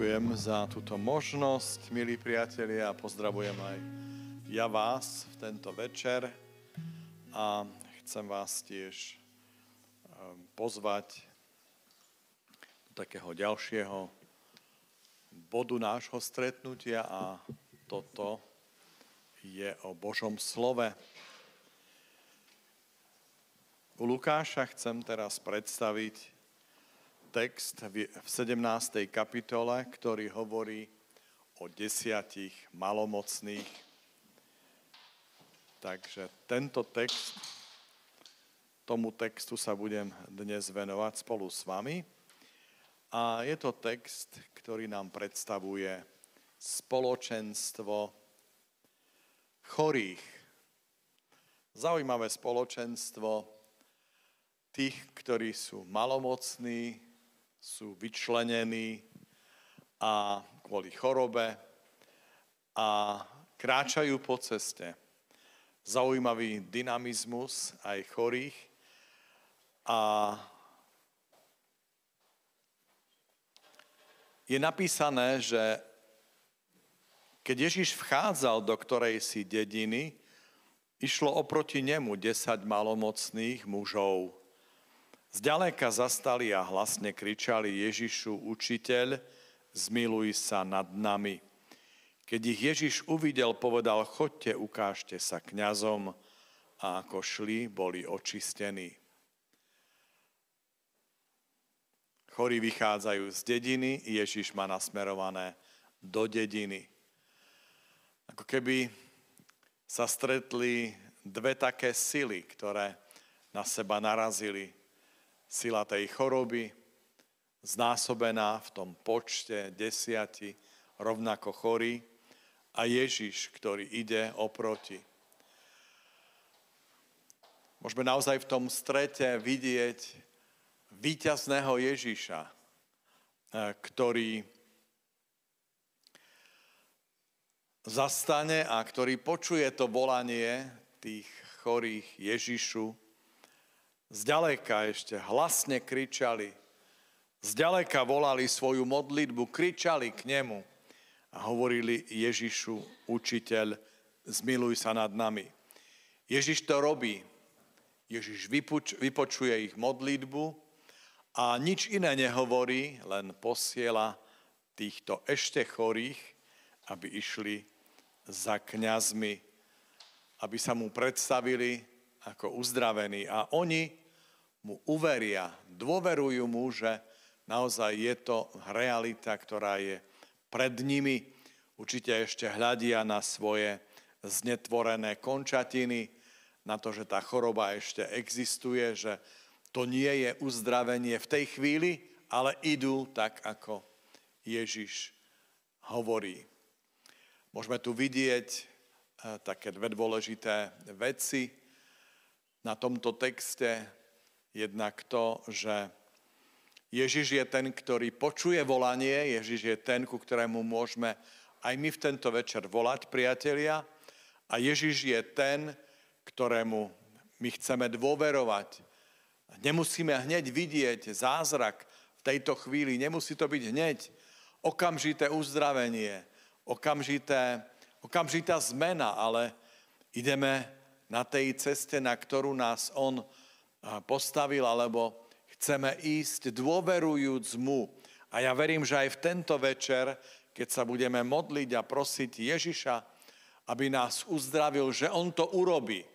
ďakujem za túto možnosť, milí priatelia, a pozdravujem aj ja vás v tento večer a chcem vás tiež ehm, pozvať do takého ďalšieho bodu nášho stretnutia a toto je o Božom slove. U Lukáša chcem teraz predstaviť text v 17. kapitole, ktorý hovorí o desiatich malomocných. Takže tento text, tomu textu sa budem dnes venovať spolu s vami. A je to text, ktorý nám predstavuje spoločenstvo chorých. Zaujímavé spoločenstvo tých, ktorí sú malomocní, sú vyčlenení a kvôli chorobe a kráčajú po ceste. Zaujímavý dynamizmus aj chorých a je napísané, že keď Ježiš vchádzal do ktorej si dediny, išlo oproti nemu desať malomocných mužov. Zďaleka zastali a hlasne kričali Ježišu, učiteľ, zmiluj sa nad nami. Keď ich Ježiš uvidel, povedal, chodte, ukážte sa kňazom a ako šli, boli očistení. Chorí vychádzajú z dediny, Ježiš má nasmerované do dediny. Ako keby sa stretli dve také sily, ktoré na seba narazili sila tej choroby, znásobená v tom počte desiati, rovnako chorý, a Ježiš, ktorý ide oproti. Môžeme naozaj v tom strete vidieť víťazného Ježiša, e, ktorý zastane a ktorý počuje to volanie tých chorých Ježišu, Zďaleka ešte hlasne kričali, zďaleka volali svoju modlitbu, kričali k nemu a hovorili Ježišu, učiteľ, zmiluj sa nad nami. Ježiš to robí. Ježiš vypoč- vypočuje ich modlitbu a nič iné nehovorí, len posiela týchto ešte chorých, aby išli za kňazmi, aby sa mu predstavili ako uzdravení. A oni mu uveria, dôverujú mu, že naozaj je to realita, ktorá je pred nimi. Určite ešte hľadia na svoje znetvorené končatiny, na to, že tá choroba ešte existuje, že to nie je uzdravenie v tej chvíli, ale idú tak, ako Ježiš hovorí. Môžeme tu vidieť eh, také dve dôležité veci na tomto texte. Jednak to, že Ježiš je ten, ktorý počuje volanie, Ježiš je ten, ku ktorému môžeme aj my v tento večer volať, priatelia. A Ježiš je ten, ktorému my chceme dôverovať. Nemusíme hneď vidieť zázrak v tejto chvíli, nemusí to byť hneď okamžité uzdravenie, okamžité, okamžitá zmena, ale ideme na tej ceste, na ktorú nás On postavil, alebo chceme ísť dôverujúc mu. A ja verím, že aj v tento večer, keď sa budeme modliť a prosiť Ježiša, aby nás uzdravil, že on to urobí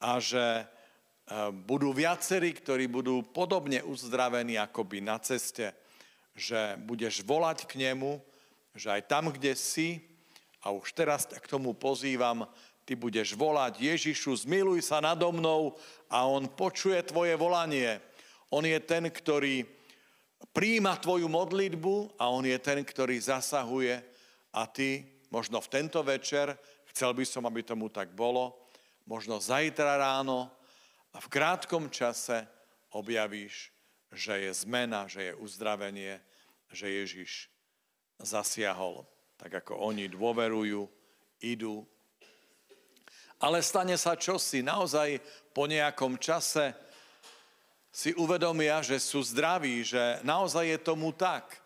a že budú viacerí, ktorí budú podobne uzdravení akoby na ceste, že budeš volať k nemu, že aj tam, kde si, a už teraz k tomu pozývam, ty budeš volať Ježišu, zmiluj sa nado mnou a on počuje tvoje volanie. On je ten, ktorý príjima tvoju modlitbu a on je ten, ktorý zasahuje a ty možno v tento večer, chcel by som, aby tomu tak bolo, možno zajtra ráno a v krátkom čase objavíš, že je zmena, že je uzdravenie, že Ježiš zasiahol. Tak ako oni dôverujú, idú ale stane sa čosi. Naozaj po nejakom čase si uvedomia, že sú zdraví, že naozaj je tomu tak.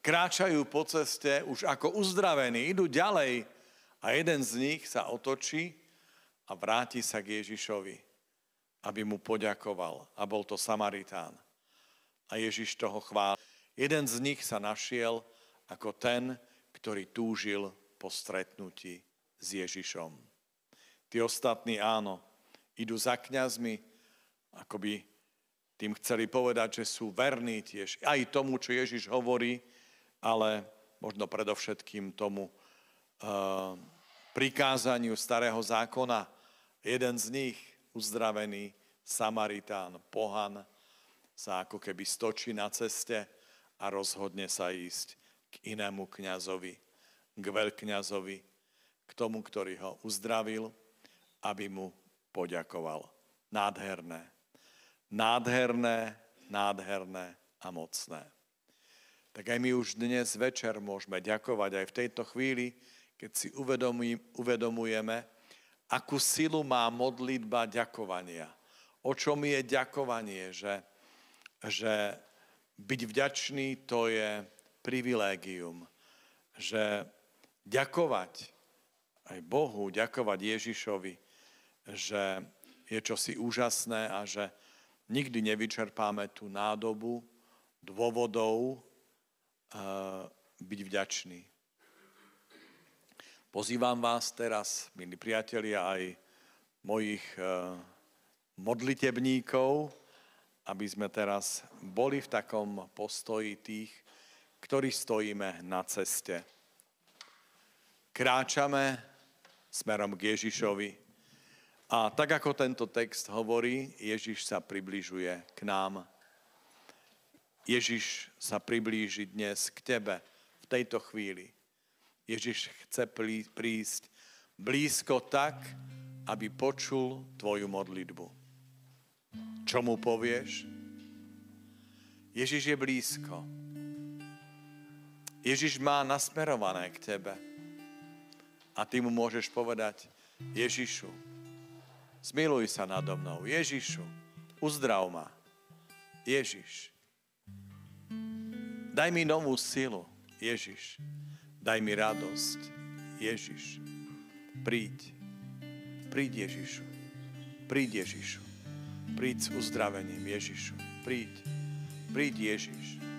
kráčajú po ceste už ako uzdravení, idú ďalej a jeden z nich sa otočí a vráti sa k Ježišovi, aby mu poďakoval. A bol to Samaritán. A Ježiš toho chvál. Jeden z nich sa našiel ako ten, ktorý túžil po stretnutí s Ježišom. Tí ostatní áno, idú za kňazmi, akoby tým chceli povedať, že sú verní tiež. Aj tomu, čo Ježiš hovorí, ale možno predovšetkým tomu uh, prikázaniu starého zákona. Jeden z nich, uzdravený Samaritán, pohan, sa ako keby stočí na ceste a rozhodne sa ísť k inému kňazovi, k veľkňazovi, k tomu, ktorý ho uzdravil, aby mu poďakoval. Nádherné. Nádherné, nádherné a mocné. Tak aj my už dnes večer môžeme ďakovať aj v tejto chvíli, keď si uvedomujeme, akú silu má modlitba ďakovania. O čom je ďakovanie, že, že byť vďačný to je privilégium, že ďakovať aj Bohu, ďakovať Ježišovi, že je čosi úžasné a že nikdy nevyčerpáme tú nádobu dôvodov uh, byť vďačný. Pozývam vás teraz, milí priatelia, aj mojich uh, modlitebníkov, aby sme teraz boli v takom postoji tých, ktorí stojíme na ceste. Kráčame smerom k Ježišovi a tak ako tento text hovorí, Ježiš sa približuje k nám. Ježiš sa priblíži dnes k tebe v tejto chvíli. Ježiš chce prísť blízko tak, aby počul tvoju modlitbu. Čo mu povieš? Ježiš je blízko. Ježiš má nasmerované k tebe. A ty mu môžeš povedať, Ježišu, zmiluj sa nado mnou. Ježišu, uzdrav ma. Ježiš, daj mi novú silu. Ježiš, daj mi radosť. Ježiš, príď. Príď Ježišu. Príď Ježišu. Príď s uzdravením, Ježišu. Príď. Príď Ježiš.